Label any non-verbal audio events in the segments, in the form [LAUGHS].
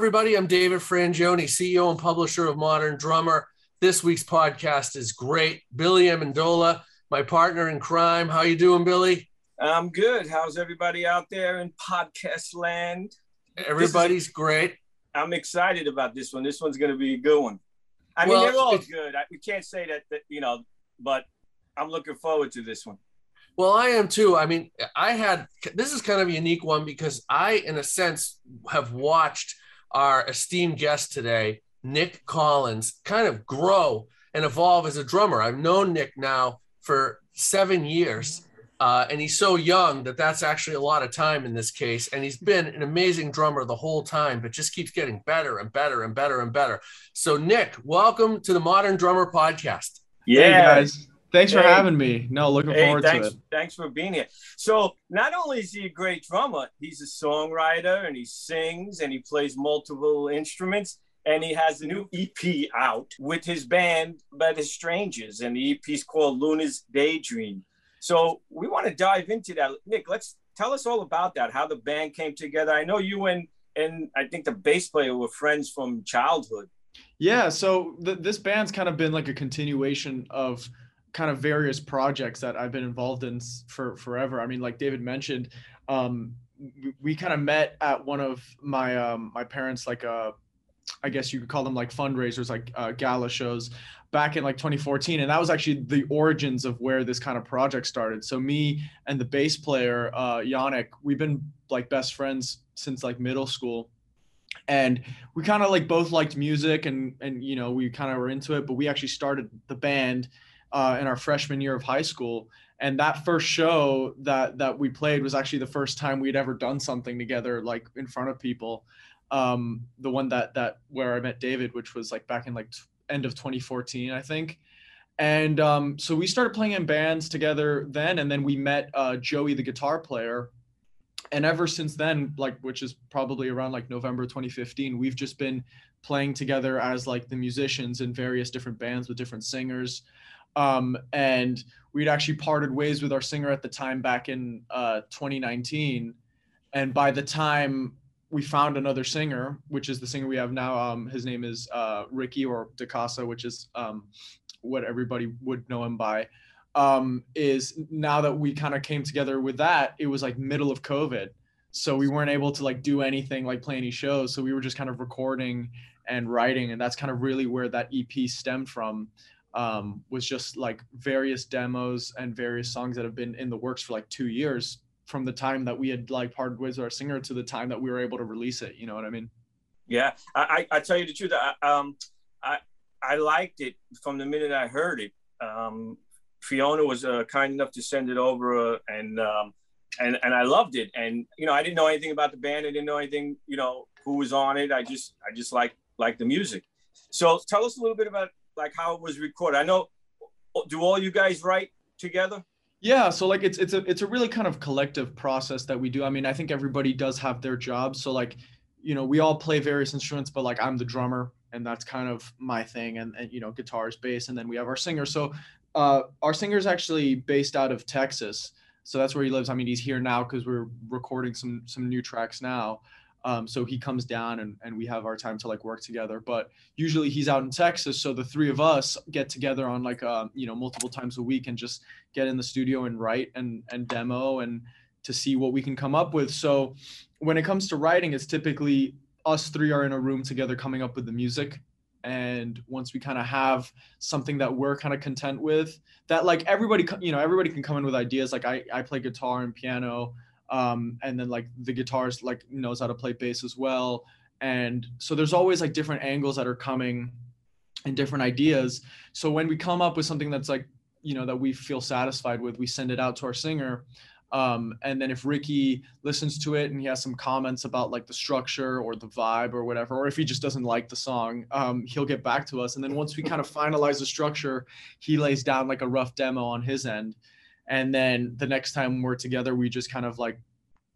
Everybody. I'm David Frangioni, CEO and publisher of Modern Drummer. This week's podcast is great. Billy Amendola, my partner in crime. How you doing, Billy? I'm good. How's everybody out there in podcast land? Everybody's is, great. I'm excited about this one. This one's going to be a good one. I mean, well, they're all good. I, we can't say that, that, you know, but I'm looking forward to this one. Well, I am too. I mean, I had this is kind of a unique one because I, in a sense, have watched our esteemed guest today, Nic Collins, kind of grow and evolve as a drummer. I've known Nic now for seven years. Uh, and he's so young that that's actually a lot of time in this case. And he's been an amazing drummer the whole time, but just keeps getting better and better and better and better. So, Nic, welcome to the Modern Drummer Podcast. Yeah, hey guys. Thanks hey. for having me. No, looking hey, forward thanks, to it. Thanks for being here. So, not only is he a great drummer, he's a songwriter and he sings and he plays multiple instruments. And he has a new EP out with his band, Better Strangers. And the EP is called Luna's Daydream. So, we want to dive into that. Nic, let's tell us all about that, how the band came together. I know you and, and I think the bass player were friends from childhood. Yeah. So, th- this band's kind of been like a continuation of kind of various projects that I've been involved in for forever. I mean, like David mentioned, um, we, we kind of met at one of my um, my parents like uh, I guess you could call them like fundraisers, like uh, gala shows back in like 2014. And that was actually the origins of where this kind of project started. So me and the bass player, uh, Yannick, we've been like best friends since like middle school. And we kind of like both liked music and, and, you know, we kind of were into it, but we actually started the band uh, in our freshman year of high school. And that first show that that we played was actually the first time we'd ever done something together, like in front of people. Um, the one that that where I met David, which was like back in like t- end of 2014, I think. And um, so we started playing in bands together then, and then we met uh, Joey, the guitar player. And ever since then, like which is probably around like November 2015, we've just been playing together as like the musicians in various different bands with different singers. Um, and we'd actually parted ways with our singer at the time back in uh, 2019. And by the time we found another singer, which is the singer we have now. Um, his name is uh, Ricky or deCasa, which is um, what everybody would know him by. Um, is now that we kind of came together with that, it was like middle of COVID, so we weren't able to like do anything like play any shows. So we were just kind of recording and writing, and that's kind of really where that EP stemmed from. Um, was just like various demos and various songs that have been in the works for like two years from the time that we had like ways with our singer to the time that we were able to release it. You know what I mean? Yeah, I, I, I tell you the truth. I, um, I, I liked it from the minute I heard it. Um, Fiona was uh, kind enough to send it over, uh, and um, and and I loved it. And you know, I didn't know anything about the band. I didn't know anything. You know, who was on it. I just I just like like the music. So tell us a little bit about like how it was recorded. I know. Do all you guys write together? Yeah, so like it's it's a it's a really kind of collective process that we do. I mean, I think everybody does have their job. So like, you know, we all play various instruments, but like I'm the drummer and that's kind of my thing and, and you know, guitars, bass, and then we have our singer. So uh our singer is actually based out of Texas. So that's where he lives. I mean, he's here now because we're recording some some new tracks now. Um, so he comes down and, and we have our time to like work together. But usually he's out in Texas, so the three of us get together on like uh, you know multiple times a week and just get in the studio and write and and demo and to see what we can come up with. So when it comes to writing, it's typically us three are in a room together coming up with the music. And once we kind of have something that we're kind of content with, that like everybody, you know, everybody can come in with ideas. Like I, I play guitar and piano um, and then like the guitarist like knows how to play bass as well. And so there's always like different angles that are coming and different ideas. So when we come up with something that's like you know that we feel satisfied with we send it out to our singer um, and then if ricky listens to it and he has some comments about like the structure or the vibe or whatever or if he just doesn't like the song um, he'll get back to us. And then once we kind of finalize the structure he lays down like a rough demo on his end and then the next time we're together we just kind of like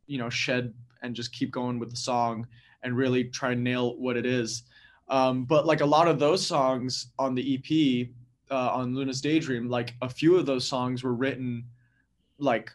you know shed and just keep going with the song and really try and nail what it is. Um, but like a lot of those songs on the ep uh, on luna's daydream like a few of those songs were written like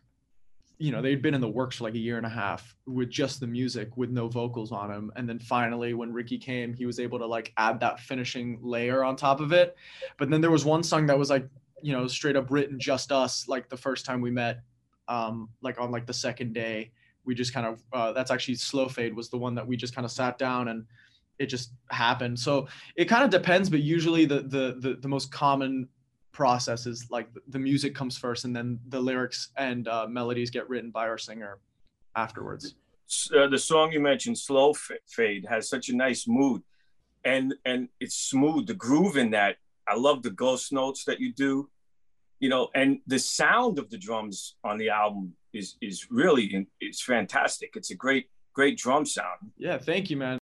you know they'd been in the works for like a year and a half with just the music with no vocals on them and then finally when ricky came he was able to like add that finishing layer on top of it. But then there was one song that was like you know straight up written just us like the first time we met um like on like the second day. We just kind of uh, that's actually slow fade was the one that we just kind of sat down and it just happened. So it kind of depends but usually the, the the the, most common process is like the music comes first and then the lyrics and uh, melodies get written by our singer afterwards. Uh, the song you mentioned slow fade has such a nice mood and and it's smooth the groove in that I love the ghost notes that you do, you know, and the sound of the drums on the album is is really it's fantastic. It's a great great drum sound. Yeah, thank you, man.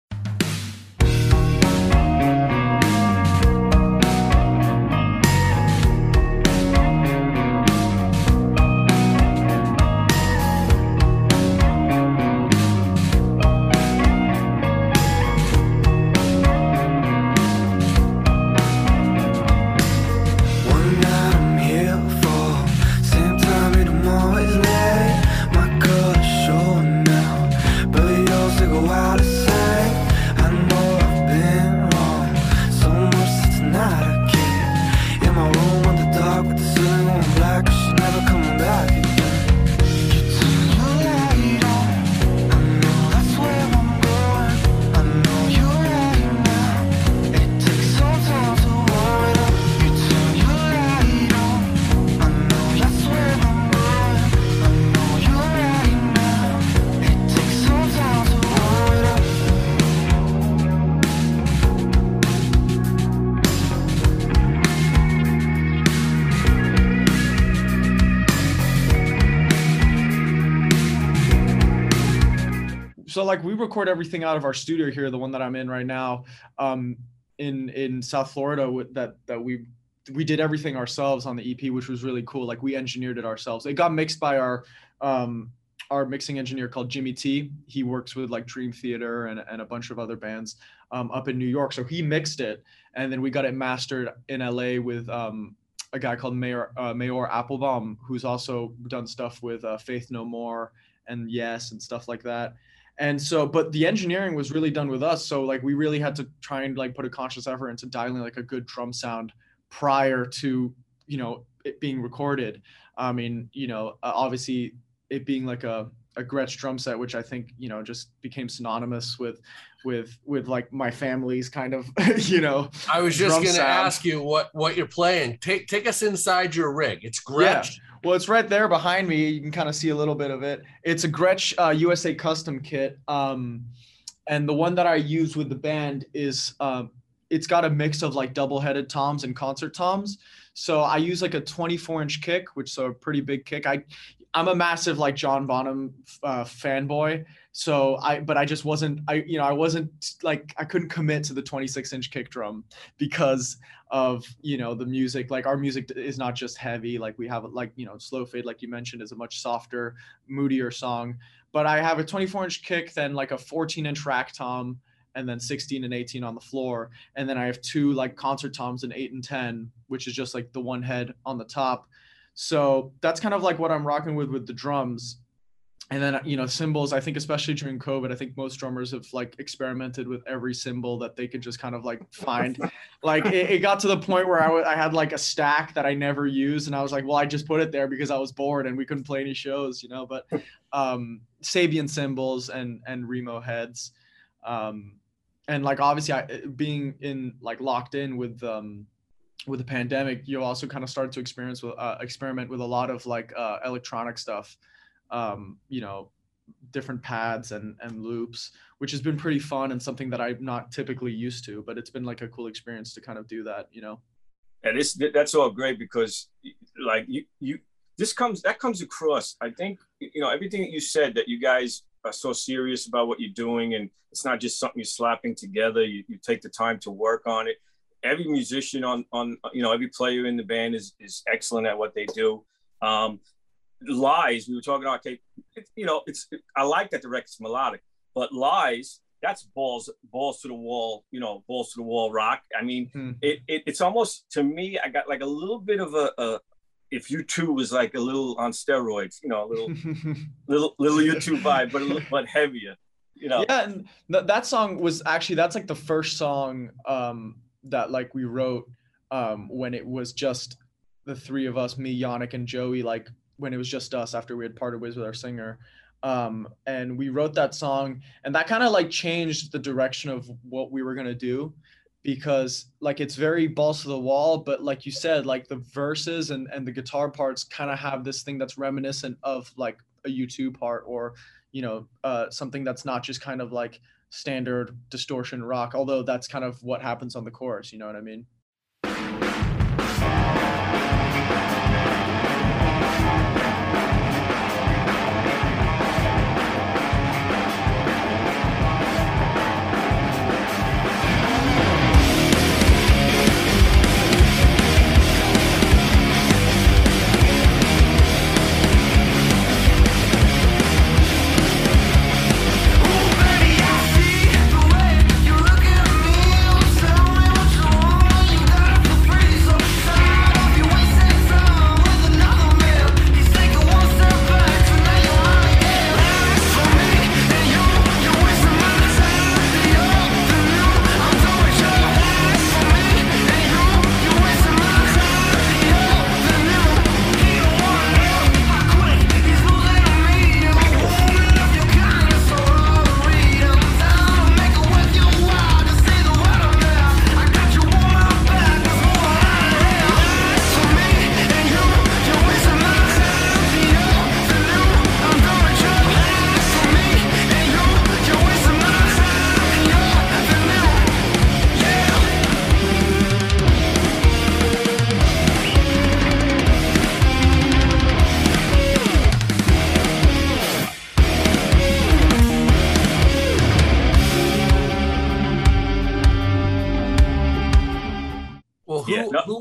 So like we record everything out of our studio here, the one that I'm in right now, um, in in South Florida. With that that we we did everything ourselves on the EP, which was really cool. Like we engineered it ourselves. It got mixed by our um, our mixing engineer called Jimmy T. He works with like Dream Theater and, and a bunch of other bands um, up in New York. So he mixed it, and then we got it mastered in LA with um, a guy called Maor uh, Maor Appelbaum, who's also done stuff with uh, Faith No More and Yes and stuff like that and so but the engineering was really done with us. So like we really had to try and like put a conscious effort into dialing like a good drum sound prior to you know it being recorded. I mean you know uh, obviously it being like a a Gretsch drum set, which I think you know just became synonymous with with with like my family's kind of [LAUGHS] you know. I was just going to ask you what what you're playing. Take take us inside your rig. It's Gretsch. Yeah. Well, it's right there behind me. You can kind of see a little bit of it. It's a Gretsch uh, USA custom kit. Um, and the one that I use with the band is um, it's got a mix of like double-headed toms and concert toms. So I use like a 24 inch kick, which is a pretty big kick. I I'm a massive like John Bonham uh, fanboy. So I, but I just wasn't, I, you know, I wasn't like, I couldn't commit to the 26 inch kick drum because of, you know, the music, like our music is not just heavy. Like we have like, you know, slow fade, like you mentioned is a much softer, moodier song, but I have a 24 inch kick, then like a 14 inch rack tom and then 16 and 18 on the floor. And then I have two like concert toms and eight and 10, which is just like the one head on the top so that's kind of like what I'm rocking with with the drums. And then you know cymbals. I think especially during COVID, I think most drummers have like experimented with every cymbal that they could just kind of like find. [LAUGHS] like it, it, got to the point where I, w- I had like a stack that I never used, and I was like, well, I just put it there because I was bored and we couldn't play any shows, you know. But [LAUGHS] um, Sabian cymbals and and Remo heads, um, and like obviously I, being in like locked in with um, with the pandemic, you also kind of started to experience with uh, experiment with a lot of like uh, electronic stuff, um, you know, different pads and and loops, which has been pretty fun and something that I'm not typically used to. But it's been like a cool experience to kind of do that, you know. And this that's all great because like you you this comes that comes across. I think you know everything that you said that you guys are so serious about what you're doing and it's not just something you're slapping together. You, you take the time to work on it every musician on on you know every player in the band is is excellent at what they do. Um, lies we were talking about. Okay, it, you know it's it, I like that the record's melodic, but lies that's balls balls to the wall. You know balls to the wall rock. I mean hmm. it, it it's almost to me I got like a little bit of a, a if U2 was like a little on steroids, you know, a little [LAUGHS] little little U2 vibe, but a little, but heavier. You know. Yeah, and th- that song was actually that's like the first song um that like we wrote um, when it was just the three of us, me, Yannick, and Joey, like when it was just us after we had parted ways with our singer. Um, and we wrote that song, and that kind of like changed the direction of what we were gonna do because like it's very balls to the wall but like you said like the verses and, and the guitar parts kind of have this thing that's reminiscent of like a u2 part or you know uh, something that's not just kind of like standard distortion rock, although that's kind of what happens on the chorus, you know what I mean?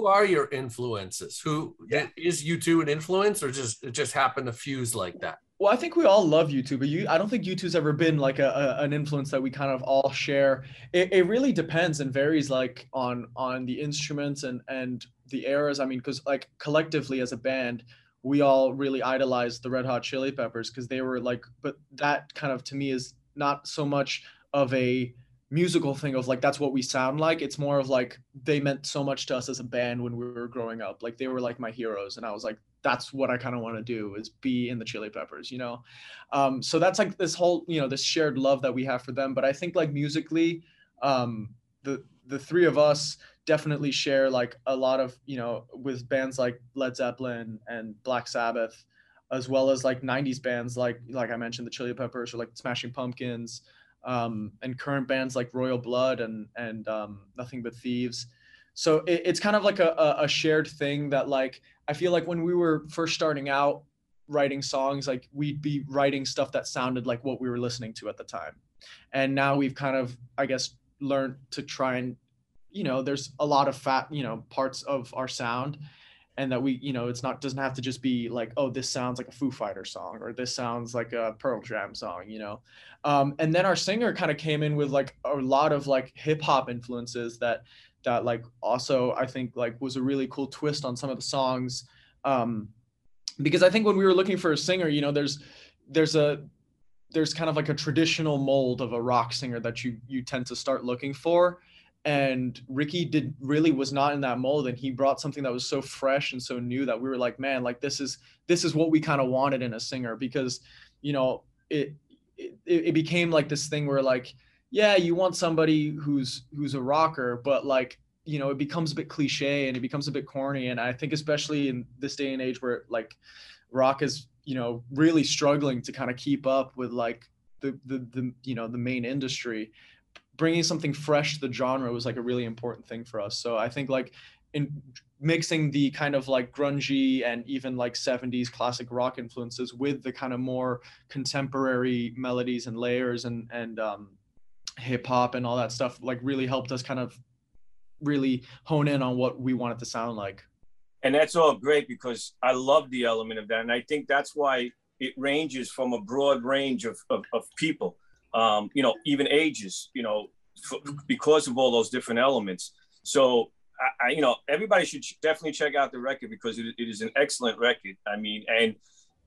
Are your influences? Who yeah. is U2 an influence, or just it just happened to fuse like that? Well, I think we all love U2, but you, I don't think U2's ever been like a, a, an influence that we kind of all share. It, it really depends and varies like on on the instruments and and the eras. I mean, because like collectively as a band, we all really idolized the Red Hot Chili Peppers because they were like, but that kind of to me is not so much of a musical thing of like that's what we sound like. It's more of like they meant so much to us as a band when we were growing up. Like they were like my heroes and i was like that's what i kind of want to do is be in the chili peppers you know? Um so that's like this whole you know this shared love that we have for them. But i think like musically um the the three of us definitely share like a lot of you know with bands like led zeppelin and black sabbath as well as like 90s bands like like i mentioned the chili peppers or like smashing pumpkins um, and current bands like Royal Blood and and um, Nothing But Thieves. So it, it's kind of like a, a shared thing that like I feel like when we were first starting out writing songs, like we'd be writing stuff that sounded like what we were listening to at the time, and now we've kind of I guess learned to try and you know there's a lot of fat you know parts of our sound and that we you know it's not doesn't have to just be like oh this sounds like a foo fighter song or this sounds like a pearl jam song you know? Um, and then our singer kind of came in with like a lot of like hip hop influences that that like also i think like was a really cool twist on some of the songs. Um, because i think when we were looking for a singer you know there's there's a there's kind of like a traditional mold of a rock singer that you you tend to start looking for and Ricky did really was not in that mold and he brought something that was so fresh and so new that we were like man like this is this is what we kind of wanted in a singer because you know it, it it became like this thing where like yeah you want somebody who's who's a rocker but like you know it becomes a bit cliche and it becomes a bit corny and I think especially in this day and age where like rock is you know really struggling to kind of keep up with like the the, the you know the main industry bringing something fresh to the genre was like a really important thing for us. So I think like in mixing the kind of like grungy and even like 70s classic rock influences with the kind of more contemporary melodies and layers and and um, hip hop and all that stuff like really helped us kind of really hone in on what we wanted to sound like. And that's all great because I love the element of that. And I think that's why it ranges from a broad range of, of, of people um, you know, even ages, you know, f- because of all those different elements. So, I, I, you know, everybody should definitely check out the record because it, it is an excellent record. I mean, and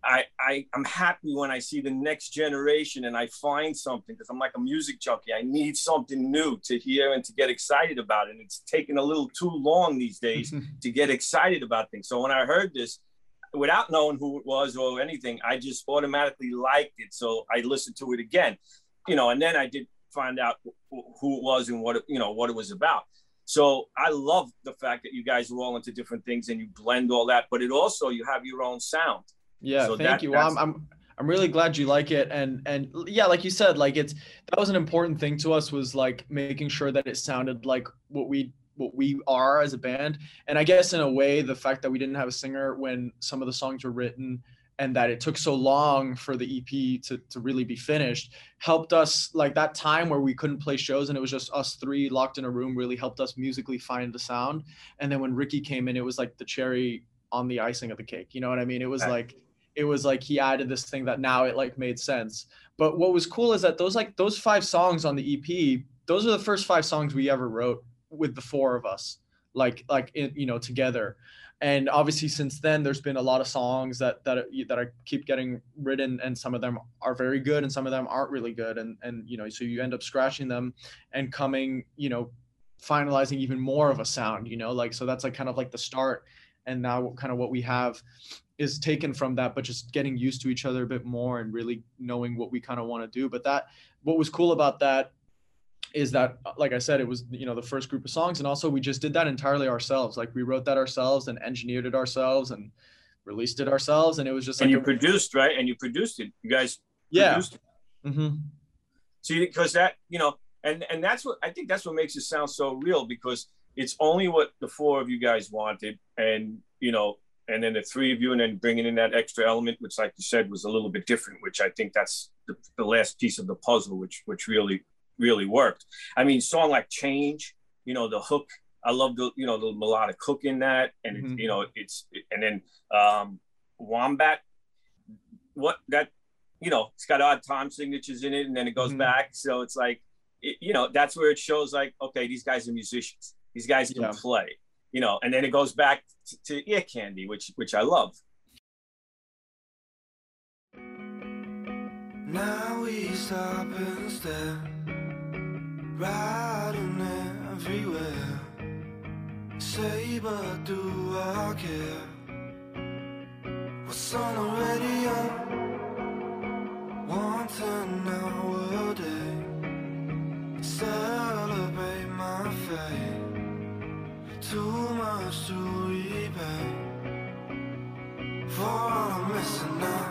I, I I'm happy when I see the next generation and I find something because I'm like a music junkie. I need something new to hear and to get excited about. It. And it's taking a little too long these days [LAUGHS] to get excited about things. So when I heard this, without knowing who it was or anything, I just automatically liked it. So I listened to it again you know, and then I did find out who it was and what it, you know what it was about. So I love the fact that you guys are all into different things and you blend all that, but it also you have your own sound. Yeah, so thank that, you. Well, I'm, I'm I'm really glad you like it, and and yeah, like you said, like it's that was an important thing to us was like making sure that it sounded like what we what we are as a band, and I guess in a way the fact that we didn't have a singer when some of the songs were written and that it took so long for the EP to, to really be finished helped us like that time where we couldn't play shows and it was just us three locked in a room really helped us musically find the sound. And then when Ricky came in, it was like the cherry on the icing of the cake. You know what I mean? It was like it was like he added this thing that now it like made sense. But what was cool is that those like those five songs on the EP, those are the first five songs we ever wrote with the four of us, like like in, you know together and obviously since then there's been a lot of songs that that that I keep getting written and some of them are very good and some of them aren't really good. And and you know so you end up scratching them and coming you know finalizing even more of a sound you know? Like so that's like kind of like the start. And now kind of what we have is taken from that but just getting used to each other a bit more and really knowing what we kind of want to do. But that what was cool about that is that like i said it was you know the first group of songs and also we just did that entirely ourselves. Like we wrote that ourselves and engineered it ourselves and released it ourselves and it was just and you a, produced right? And you produced it. You guys yeah. mm-hmm. see because that you know and and that's what i think that's what makes it sound so real because it's only what the four of you guys wanted and you know and then the three of you and then bringing in that extra element which like you said was a little bit different which i think that's the, the last piece of the puzzle which which really really worked. I mean, song like Change, you know, the hook, I love the, you know, the melodic hook in that. And, mm-hmm. it, you know, it's, and then um, Wombat, what that, you know, it's got odd time signatures in it and then it goes mm-hmm. back. So it's like, it, you know, that's where it shows like, okay, these guys are musicians. These guys can yeah. play, you know, and then it goes back to, to Ear Candy, which, which I love. Now we stop and stare, riding everywhere. Say, but do I care? What's on the radio? One ten hour day. Celebrate my fate. Too much to repay for all I'm missing out.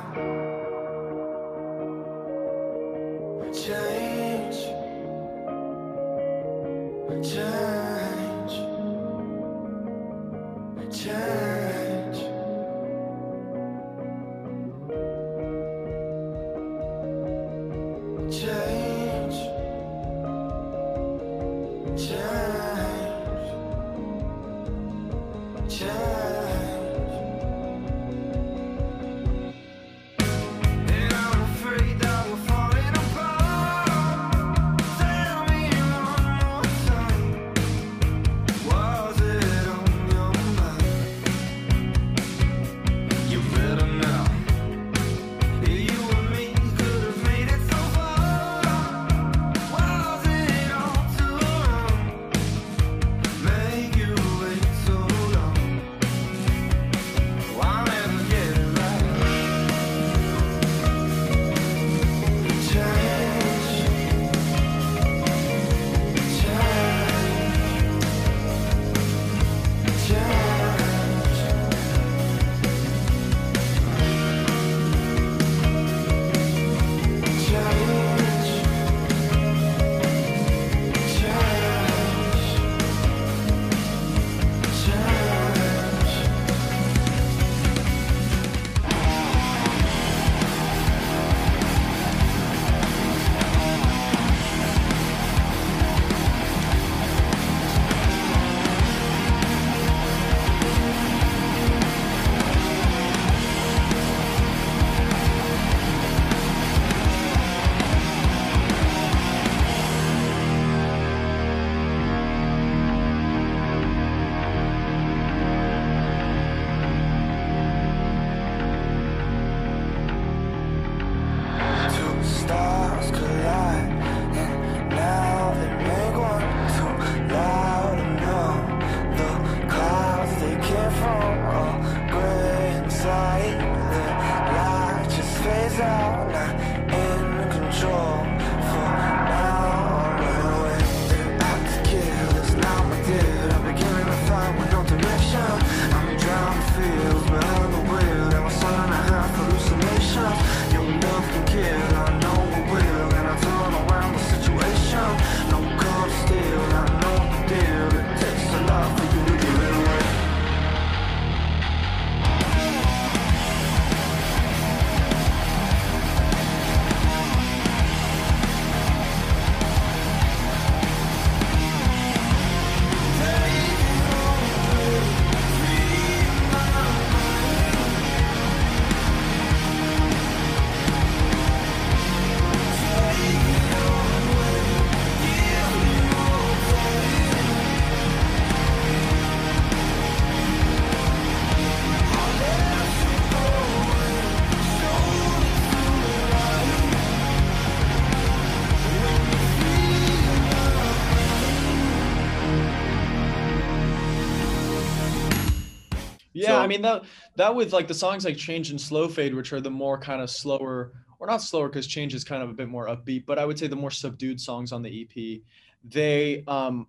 I mean that that with like the songs like Change and Slow Fade, which are the more kind of slower, or not slower because Change is kind of a bit more upbeat, but I would say the more subdued songs on the EP, they um,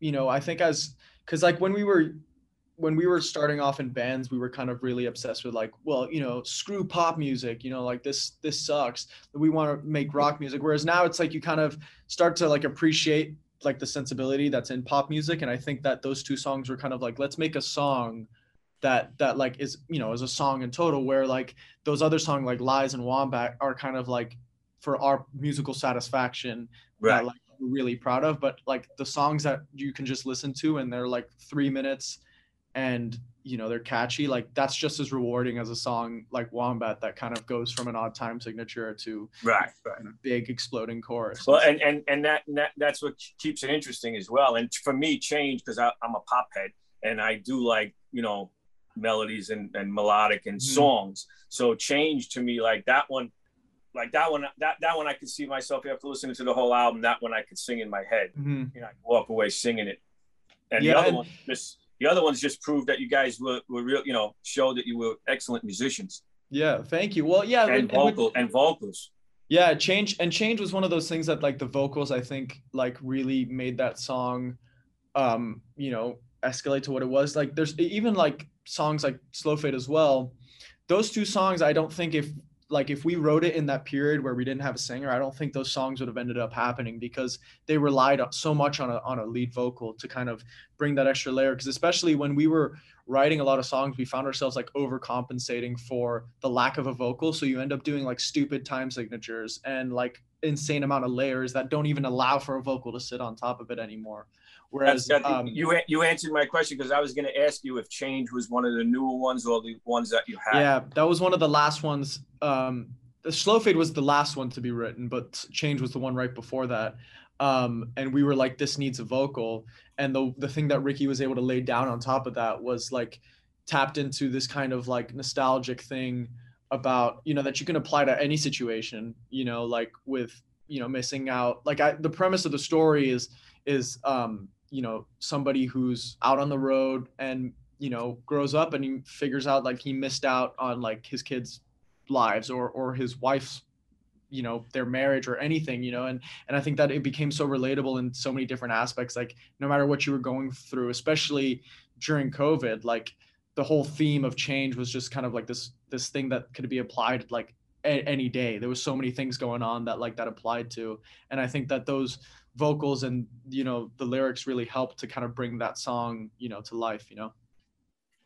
you know, I think as because like when we were when we were starting off in bands, we were kind of really obsessed with like, well, you know, screw pop music, you know, like this this sucks. We want to make rock music. Whereas now it's like you kind of start to like appreciate like the sensibility that's in pop music, and I think that those two songs were kind of like, let's make a song that that like is you know is a song in total where like those other songs like lies and wombat are kind of like for our musical satisfaction Right. that like we're really proud of but like the songs that you can just listen to and they're like three minutes and you know they're catchy like that's just as rewarding as a song like wombat that kind of goes from an odd time signature to Right. Right. a big exploding chorus Well, and and and that, and that that's what keeps it interesting as well. And for me, change because I'm a pop head and I do like you know melodies and, and melodic and Mhm. songs. So change to me like that one like that one, that that one I could see myself after listening to the whole album. That one I could sing in my head. Mhm. You know, I walk away singing it. And Yeah, the other and- one just the other ones just proved that you guys were were real. You know, showed that you were excellent musicians Yeah, thank you. Well, yeah, and and- and with- and vocals. Yeah, change and change was one of those things that like the vocals I think like really made that song um, you know, escalate to what it was. Like there's even like songs like Slow Fade as well. Those two songs I don't think if like if we wrote it in that period where we didn't have a singer, I don't think those songs would have ended up happening because they relied on, so much on a on a lead vocal to kind of bring that extra layer because especially when we were writing a lot of songs, we found ourselves like overcompensating for the lack of a vocal. So you end up doing like stupid time signatures and like insane amount of layers that don't even allow for a vocal to sit on top of it anymore. Whereas um, you you answered my question because I was going to ask you if Change was one of the newer ones or the ones that you had. yeah, that was one of the last ones. Um, the slow fade was the last one to be written, but change was the one right before that. Um, and we were like, this needs a vocal. And the the thing that Ricky was able to lay down on top of that was like tapped into this kind of like nostalgic thing about you know that you can apply to any situation. You know, like with you know missing out. Like I, the premise of the story is is um, you know somebody who's out on the road and you know grows up and he figures out like he missed out on like his kids lives or or his wife's you know their marriage or anything you know and and i think that it became so relatable in so many different aspects like no matter what you were going through especially during covid like the whole theme of change was just kind of like this this thing that could be applied like a- any day. There was so many things going on that like that applied to and i think that those vocals and you know the lyrics really help to kind of bring that song you know to life you know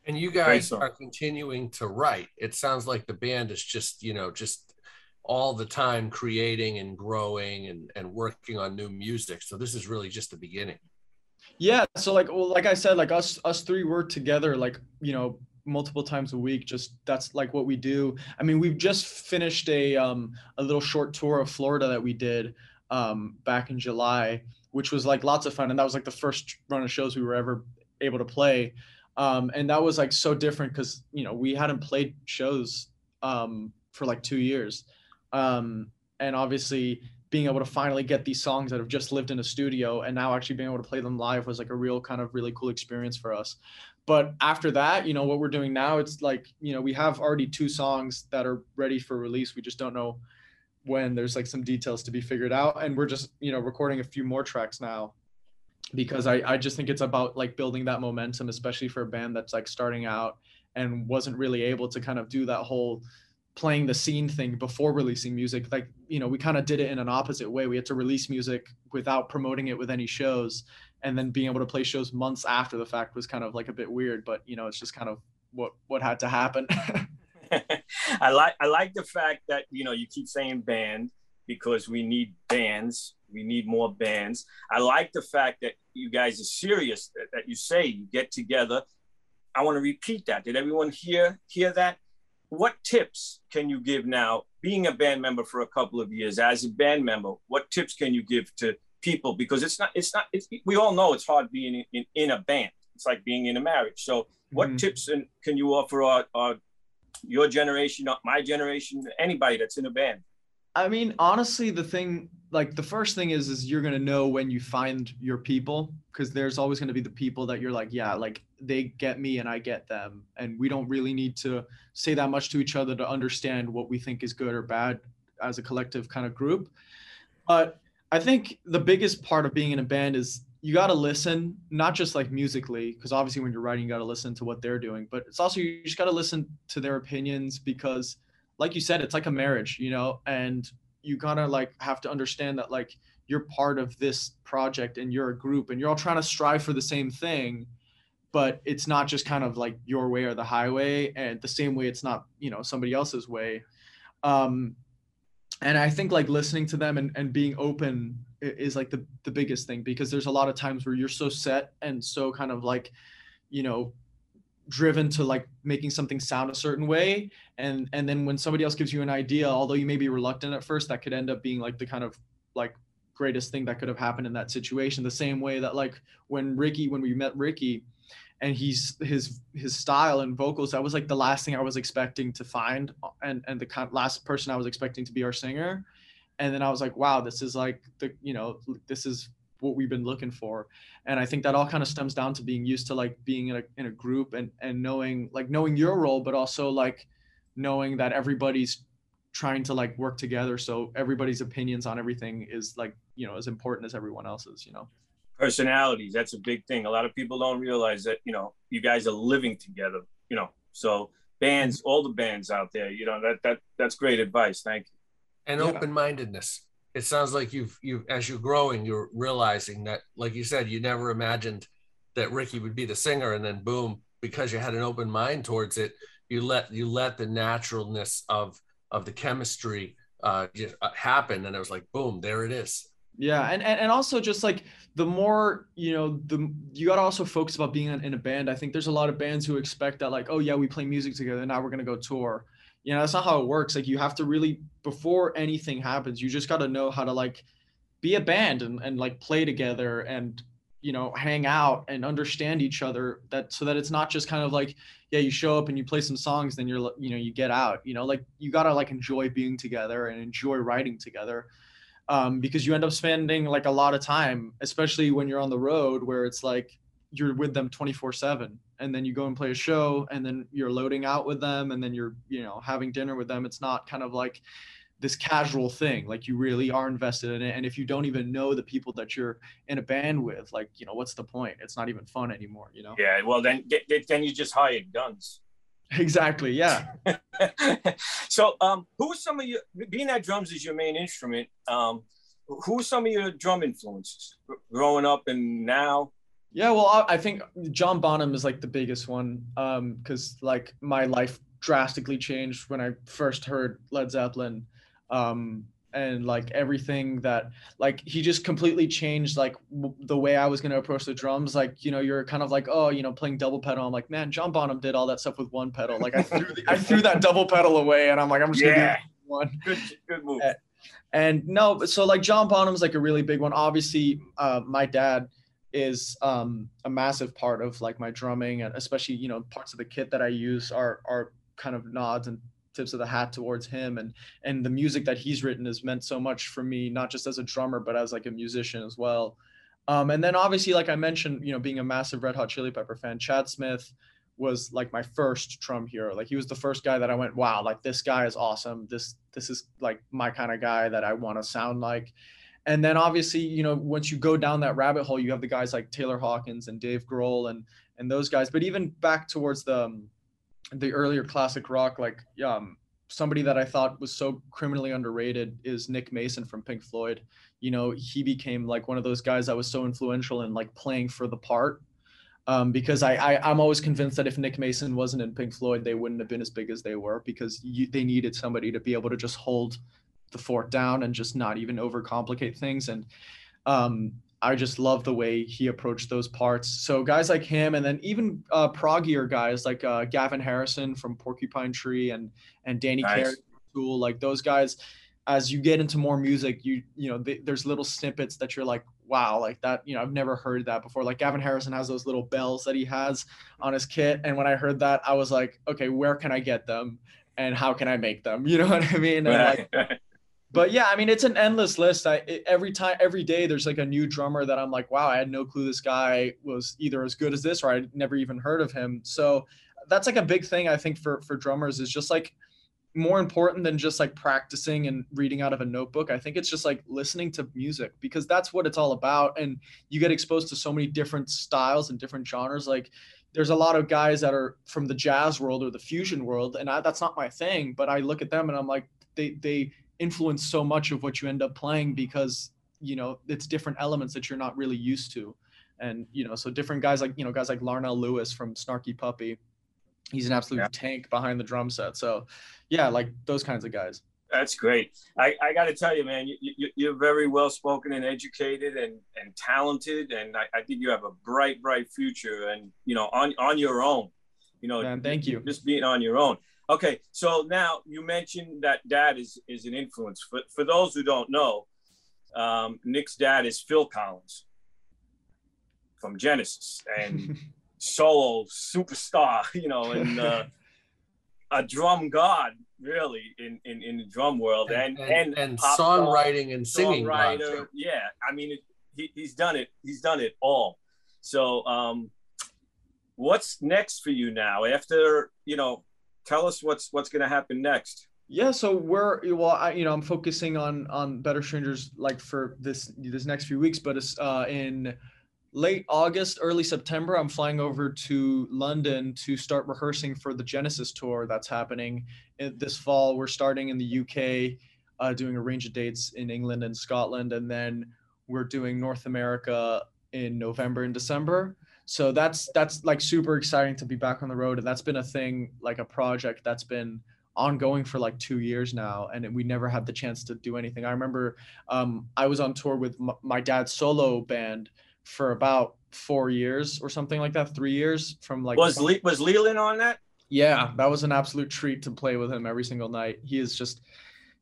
And you guys are continuing to write. It sounds like the band is just, you know, just all the time creating and growing and, and working on new music. So this is really just the beginning. Yeah, so like well, like I said, like us us three work together like, you know, multiple times a week. Just that's like what we do. I mean, we've just finished a um a little short tour of Florida that we did um back in July, which was like lots of fun and that was like the first run of shows we were ever able to play. Um and that was like so different cuz you know, we hadn't played shows um for like 2 years. Um and obviously being able to finally get these songs that have just lived in a studio and now actually being able to play them live was like a real kind of really cool experience for us. But after that, you know, what we're doing now, it's like, you know, we have already two songs that are ready for release. We just don't know when there's like some details to be figured out. And we're just, you know, recording a few more tracks now because I, I just think it's about like building that momentum, especially for a band that's like starting out and wasn't really able to kind of do that whole playing the scene thing before releasing music like you know we kind of did it in an opposite way we had to release music without promoting it with any shows and then being able to play shows months after the fact was kind of like a bit weird but you know it's just kind of what what had to happen [LAUGHS] [LAUGHS] I like I like the fact that you know you keep saying band because we need bands. We need more bands. I like the fact that you guys are serious. That, that you say you get together. I want to repeat that. Did everyone hear hear that? What tips can you give now, being a band member for a couple of years? As a band member, what tips can you give to people? Because it's not it's not it's, we all know it's hard being in, in, in a band. It's like being in a marriage. So, what Mhm. tips and can you offer our, our your generation, my generation, anybody that's in a band. I mean, honestly, the thing, like the first thing is, is you're gonna know when you find your people, because there's always gonna be the people that you're like, yeah, like they get me and I get them, and we don't really need to say that much to each other to understand what we think is good or bad as a collective kind of group. But I think the biggest part of being in a band is you got to listen, not just like musically, because obviously when you're writing, you got to listen to what they're doing, but it's also you just got to listen to their opinions because like you said, it's like a marriage, you know, and you gotta like have to understand that like you're part of this project and you're a group and you're all trying to strive for the same thing, but it's not just kind of like your way or the highway, and the same way it's not, you know, somebody else's way. Um, and I think like listening to them and, and being open is like the, the biggest thing because there's a lot of times where you're so set and so kind of like, you know, driven to like making something sound a certain way. And and then when somebody else gives you an idea although you may be reluctant at first that could end up being like the kind of like greatest thing that could have happened in that situation. The same way that like when ricky when we met ricky and he's his his style and vocals that was like the last thing i was expecting to find uh, and and the last person i was expecting to be our singer and then i was like wow this is like the you know this is what we've been looking for and i think that all kind of stems down to being used to like being in a, in a group and and knowing like knowing your role but also like knowing that everybody's trying to like work together so everybody's opinions on everything is like you know as important as everyone else's you know personalities. That's a big thing. A lot of people don't realize that, you know, you guys are living together, you know. So bands, mm-hmm. all the bands out there, you know, that that that's great advice. Thank you. And Yeah. open-mindedness. It sounds like you've you as you're growing, you're realizing that, like you said, you never imagined that Ricky would be the singer, and then boom, because you had an open mind towards it, you let you let the naturalness of of the chemistry uh, just uh, happen, and it was like boom, there it is. Yeah, and, and and also just like the more you know, the you gotta also focus about being in, in a band. I think there's a lot of bands who expect that like, oh yeah, we play music together, now we're gonna go tour. You know, that's not how it works. Like you have to really before anything happens, you just gotta know how to like be a band and, and like play together and you know hang out and understand each other that so that it's not just kind of like yeah you show up and you play some songs then you're you know you get out you know like you gotta like enjoy being together and enjoy writing together um, because you end up spending like a lot of time, especially when you're on the road where it's like you're with them 24 7 and then you go and play a show and then you're loading out with them and then you're you know having dinner with them. It's not kind of like this casual thing like you really are invested in it. And if you don't even know the people that you're in a band with like you know what's the point? It's not even fun anymore you know? Yeah, well then then you just hired guns. [LAUGHS] exactly yeah. [LAUGHS] So um who are some of your being that drums is your main instrument, um who are some of your drum influences growing up and now? Yeah, well, I I think John Bonham is like the biggest one, um, because like my life drastically changed when I first heard Led Zeppelin, um, and like everything that like he just completely changed like w- the way I was gonna approach the drums. Like you know, you're kind of like, oh, you know, playing double pedal. I'm like, man, John Bonham did all that stuff with one pedal. Like I threw the, I threw that double pedal away, and I'm like, I'm just gonna do Yeah. it with one. Good good move. Uh, And no, so like John Bonham's like a really big one. Obviously, uh, my dad is um, a massive part of like my drumming, and especially you know parts of the kit that I use are are kind of nods and tips of the hat towards him, and and the music that he's written has meant so much for me, not just as a drummer, but as like a musician as well. Um, and then obviously, like I mentioned, you know, being a massive Red Hot Chili Pepper fan, Chad Smith was like my first drum hero. Like he was the first guy that I went, wow, like this guy is awesome. This this is like my kind of guy that I want to sound like. And then obviously, you know, once you go down that rabbit hole, you have the guys like Taylor Hawkins and Dave Grohl and and those guys. But even back towards the um, the earlier classic rock, like um, somebody that I thought was so criminally underrated is Nick Mason from Pink Floyd. You know, he became like one of those guys that was so influential in like playing for the part um, because I, I I'm always convinced that if Nick Mason wasn't in Pink Floyd, they wouldn't have been as big as they were because you, they needed somebody to be able to just hold the fort down and just not even overcomplicate things. And um, I just love the way he approached those parts. So guys like him, and then even uh, proggier guys like uh, Gavin Harrison from Porcupine Tree and and Danny Nice. Carey from Tool, like those guys. As you get into more music, you you know th- there's little snippets that you're like, wow, like that. You know, I've never heard that before. Like Gavin Harrison has those little bells that he has on his kit, and when I heard that, I was like, okay, where can I get them, and how can I make them? [LAUGHS] You know what I mean? And like, but yeah, I mean, it's an endless list. I it, every time, every day, there's like a new drummer that I'm like, wow, I had no clue this guy was either as good as this, or I'd never even heard of him. So that's like a big thing I think for for drummers is just like more important than just like practicing and reading out of a notebook. I think it's just like listening to music because that's what it's all about. And you get exposed to so many different styles and different genres. Like there's a lot of guys that are from the jazz world or the fusion world, and I, that's not my thing. But I look at them and I'm like, they they influence so much of what you end up playing because you know it's different elements that you're not really used to and you know so different guys like you know guys like larnell lewis from snarky puppy he's an absolute Yeah. tank behind the drum set so yeah like those kinds of guys That's great. I, I got to tell you, man, you, you, you're very well spoken and educated and, and talented. And I, I think you have a bright, bright future and, you know, on, on your own, you know, Man, thank you. just being on your own. Okay. So now you mentioned that dad is, is an influence for, for those who don't know, um, Nic's dad is Phil Collins from Genesis. And [LAUGHS] solo superstar, [LAUGHS] you know, and uh, a drum god, really, in, in, in the drum world, and and, and, and songwriting and singing. Songwriter. Yeah, I mean, it, he, he's done it. He's done it all. So, um, what's next for you now? After you know, tell us what's what's going to happen next. Yeah, so we're well, I, you know, I'm focusing on on Better Strangers like for this this next few weeks, but it's uh, in late August, early September, I'm flying over to London to start rehearsing for the Genesis tour that's happening in, this fall. We're starting in the UK, uh, doing a range of dates in England and Scotland, and then we're doing North America in November and December. So that's that's like super exciting to be back on the road, and that's been a thing, like a project that's been ongoing for like two years now and we never had the chance to do anything i remember um, i was on tour with m- my dad's solo band for about four years or something like that three years from like Was Le- was Leland on that? yeah that was an absolute treat to play with him every single night he is just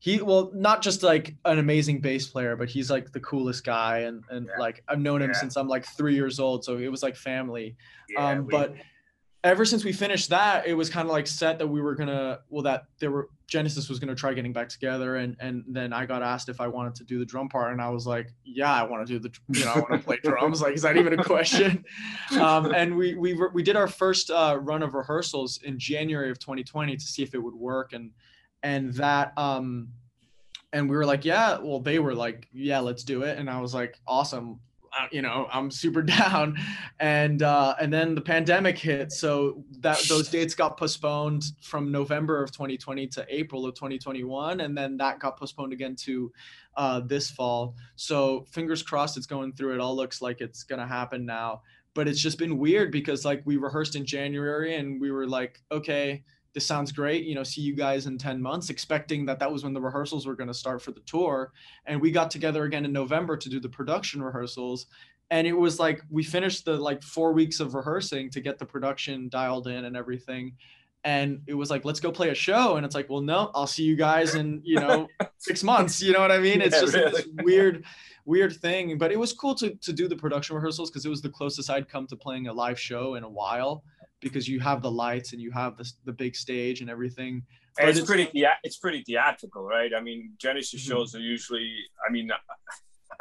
he well not just like an amazing bass player but he's like the coolest guy and and Yeah. like i've known him Yeah. since i'm like three years old so it was like family Yeah, um, we- but ever since we finished that, it was kind of like set that we were gonna, well, that there were Genesis was gonna try getting back together, and and then I got asked if I wanted to do the drum part, and I was like, yeah, I want to do the, you know, I want to play drums. Like, is that even a question? [LAUGHS] Um, and we we we did our first uh, run of rehearsals in January of 2020 to see if it would work, and and that um, and we were like, yeah, well, they were like, yeah, let's do it, and I was like, awesome. Uh, you know, I'm super [LAUGHS] down, and uh, and then the pandemic hit, so that those dates got postponed from November of 2020 to April of 2021, and then that got postponed again to uh, this fall. So fingers crossed, it's going through. It all looks like it's gonna happen now, but it's just been weird because like we rehearsed in January, and we were like, okay, this sounds great. You know, see you guys in 10 months, expecting that that was when the rehearsals were going to start for the tour. And we got together again in November to do the production rehearsals. And it was like we finished the like four weeks of rehearsing to get the production dialed in and everything. And it was like, let's go play a show. And it's like, well, no, I'll see you guys in, you know, [LAUGHS] six months. You know what I mean? It's Yeah, just really. this weird, weird thing. But it was cool to to do the production rehearsals because it was the closest I'd come to playing a live show in a while because you have the lights and you have the, the big stage and everything. And it's, it's- pretty thea- it's pretty theatrical, right? I mean, Genesis Mhm. shows are usually. I mean,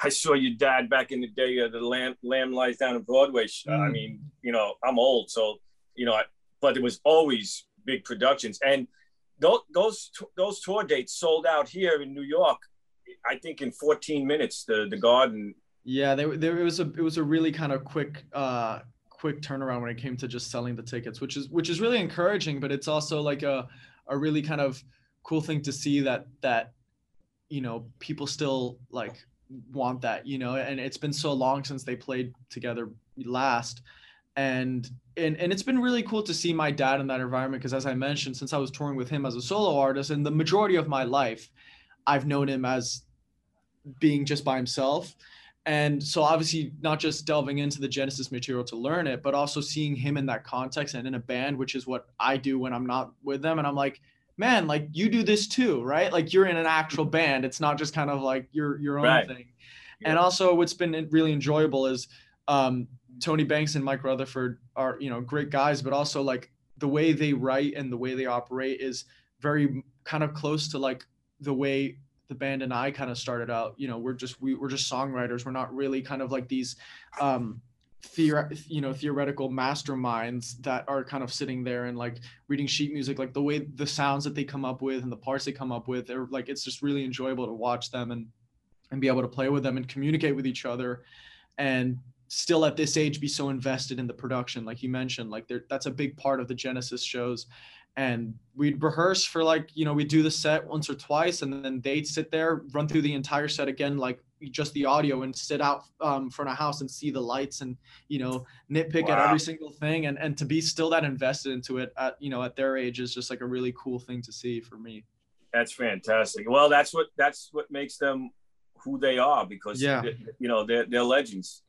I saw your dad back in the day of the Lamb Lamb Lies Down on Broadway. sh- I Mm. mean, you know, I'm old, so you know, I, but it was always big productions, and those those those tour dates sold out here in New York. I think in 14 minutes, the the Garden. Yeah, there, there it was a it was a really kind of quick uh quick turnaround when it came to just selling the tickets, which is which is really encouraging, but it's also like a a really kind of cool thing to see that that you know people still like want that, you know, and it's been so long since they played together last. And and and it's been really cool to see my dad in that environment because as I mentioned since I was touring with him as a solo artist and the majority of my life I've known him as being just by himself and so obviously not just delving into the genesis material to learn it but also seeing him in that context and in a band which is what i do when i'm not with them. And i'm like man like you do this too right? Like you're in an actual band. It's not just kind of like your your own Right. thing. And also what's been really enjoyable is um, tony banks and mike rutherford are you know great guys but also like the way they write and the way they operate is very kind of close to like the way the band and I kind of started out. You know, we're just we, we're just songwriters. We're not really kind of like these um theor- you know theoretical masterminds that are kind of sitting there and like reading sheet music like the way the sounds that they come up with and the parts they come up with they're like it's just really enjoyable to watch them and and be able to play with them and communicate with each other and still at this age be so invested in the production like you mentioned like that's a big part of the genesis shows and we'd rehearse for like you know we'd do the set once or twice and then they'd sit there run through the entire set again like just the audio and sit out um, front of house and see the lights and you know nitpick at every single thing and and to be still that invested into it at you know at their age is just like a really cool thing to see for me That's fantastic. Well, that's what that's what makes them who they are because Yeah. you know they're they're legends.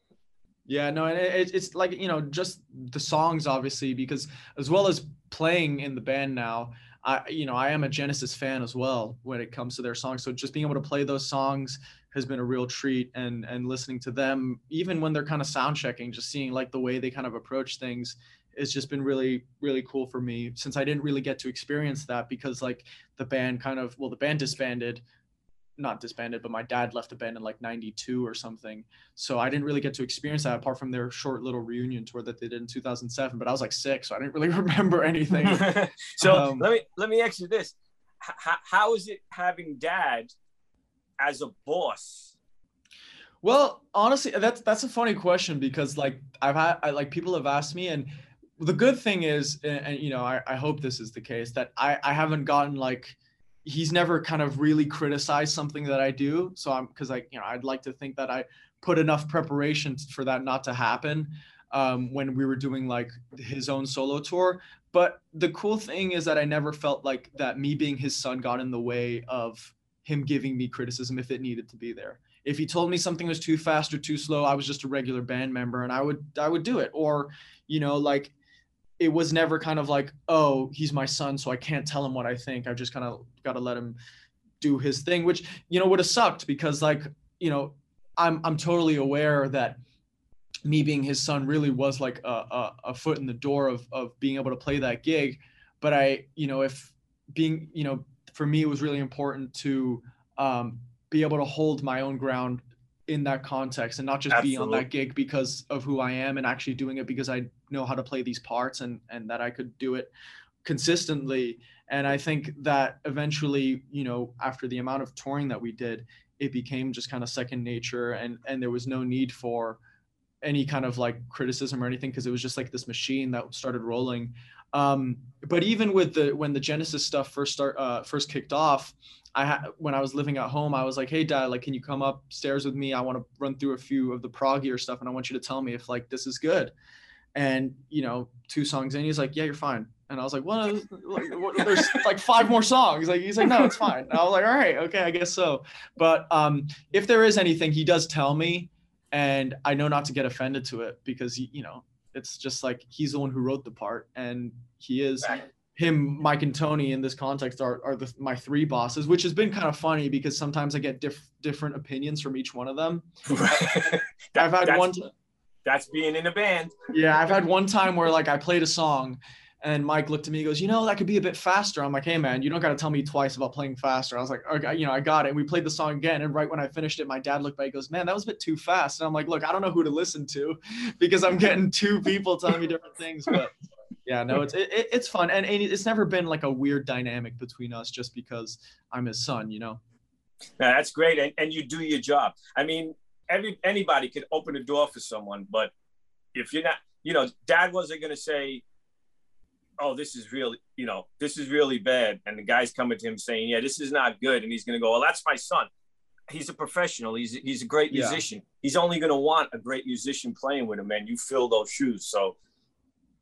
Yeah, no, and it, it's like you know just the songs, obviously, because as well as playing in the band now, I you know I am a Genesis fan as well when it comes to their songs. So just being able to play those songs, has been a real treat and and listening to them even when they're kind of sound checking just seeing like the way they kind of approach things it's just been really really cool for me since i didn't really get to experience that because like the band kind of well the band disbanded not disbanded but my dad left the band in like 92 or something. So i didn't really get to experience that apart from their short little reunion tour that they did in 2007 but i was like six so i didn't really [LAUGHS] remember anything. [LAUGHS] So Um, let me let me ask you this: H- how is it having dad as a boss? Well, honestly, that's that's a funny question because like I've had I, like people have asked me, and the good thing is, and, and you know, I, I hope this is the case that I I haven't gotten like he's never kind of really criticized something that I do. So I'm because I you know I'd like to think that I put enough preparation for that not to happen um, when we were doing like his own solo tour. But the cool thing is that I never felt like that me being his son got in the way of him giving me criticism if it needed to be there if he told me something was too fast or too slow i was just a regular band member and i would i would do it or you know like it was never kind of like oh he's my son so i can't tell him what i think. I've just kind of got to let him do his thing which you know would have sucked because like you know i'm i'm totally aware that me being his son really was like a, a, a foot in the door of of being able to play that gig. But i you know if being you know for me it was really important to um, be able to hold my own ground in that context and not just be on that gig because of who I am and actually doing it because I know how to play these parts and and that I could do it consistently. And I think that eventually you know after the amount of touring that we did it became just kind of second nature and and there was no need for any kind of like criticism or anything because it was just like this machine that started rolling um but even with the when the genesis stuff first start uh first kicked off i had when i was living at home i was like hey dad like can you come upstairs with me? I want to run through a few of the proggier stuff and i want you to tell me if like this is good. And you know two songs in he's like yeah you're fine. And i was like well like, there's like five more songs. Like he's like no it's fine. And i was like all right okay i guess so. But um if there is anything he does tell me and i know not to get offended to it because you know it's just like he's the one who wrote the part and he is him mike and tony in this context are, are the, my three bosses which has been kind of funny because sometimes i get diff, different opinions from each one of them [LAUGHS] i've had that's, one That's being in a band. yeah i've had one time where like i played a song and mike looked at me and goes you know that could be a bit faster. I'm like hey man you don't got to tell me twice about playing faster. I was like okay you know i got it. And we played the song again and right when i finished it my dad looked back and goes man that was a bit too fast. And i'm like look i don't know who to listen to [LAUGHS] because i'm getting two people telling me different things but [LAUGHS] yeah no it's it, it- it's fun. And, and it's never been like a weird dynamic between us just because i'm his son you know? No, that's great, and, and you do your job. I mean, every anybody could open a door for someone, but if you're not, you know, Dad wasn't going to say, "Oh, this is really, you know, this is really bad," and the guy's coming to him saying, "Yeah, this is not good," and he's going to go, "Well, that's my son. He's a professional. He's he's a great Yeah. musician. He's only going to want a great musician playing with him, and you fill those shoes. So,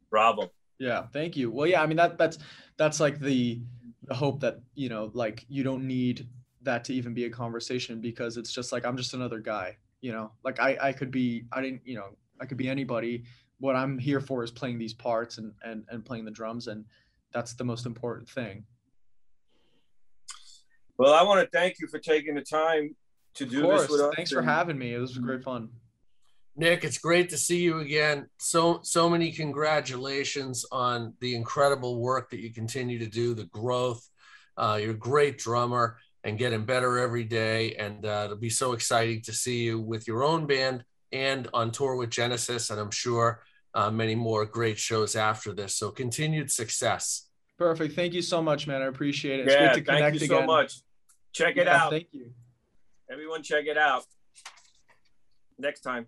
bravo." Yeah, thank you. Well, yeah, I mean that that's that's like the the hope that, you know, like you don't need that to even be a conversation because it's just like I'm just another guy, you know. Like I I could be I didn't, you know, I could be anybody. What I'm here for is playing these parts and and and playing the drums and that's the most important thing. Well, I want to thank you for taking the time to Of do course. this with us. Thanks for having me. It was great fun. Nic, it's great to see you again. So so many congratulations on the incredible work that you continue to do, the growth. Uh, you're a great drummer and getting better every day. And uh, it'll be so exciting to see you with your own band and on tour with Genesis. And I'm sure uh, many more great shows after this. So continued success. Perfect. Thank you so much, man. I appreciate it. It's Yeah, great to connect thank you again. so much. Check it Yeah, out. Thank you. Everyone, check it out. Next time.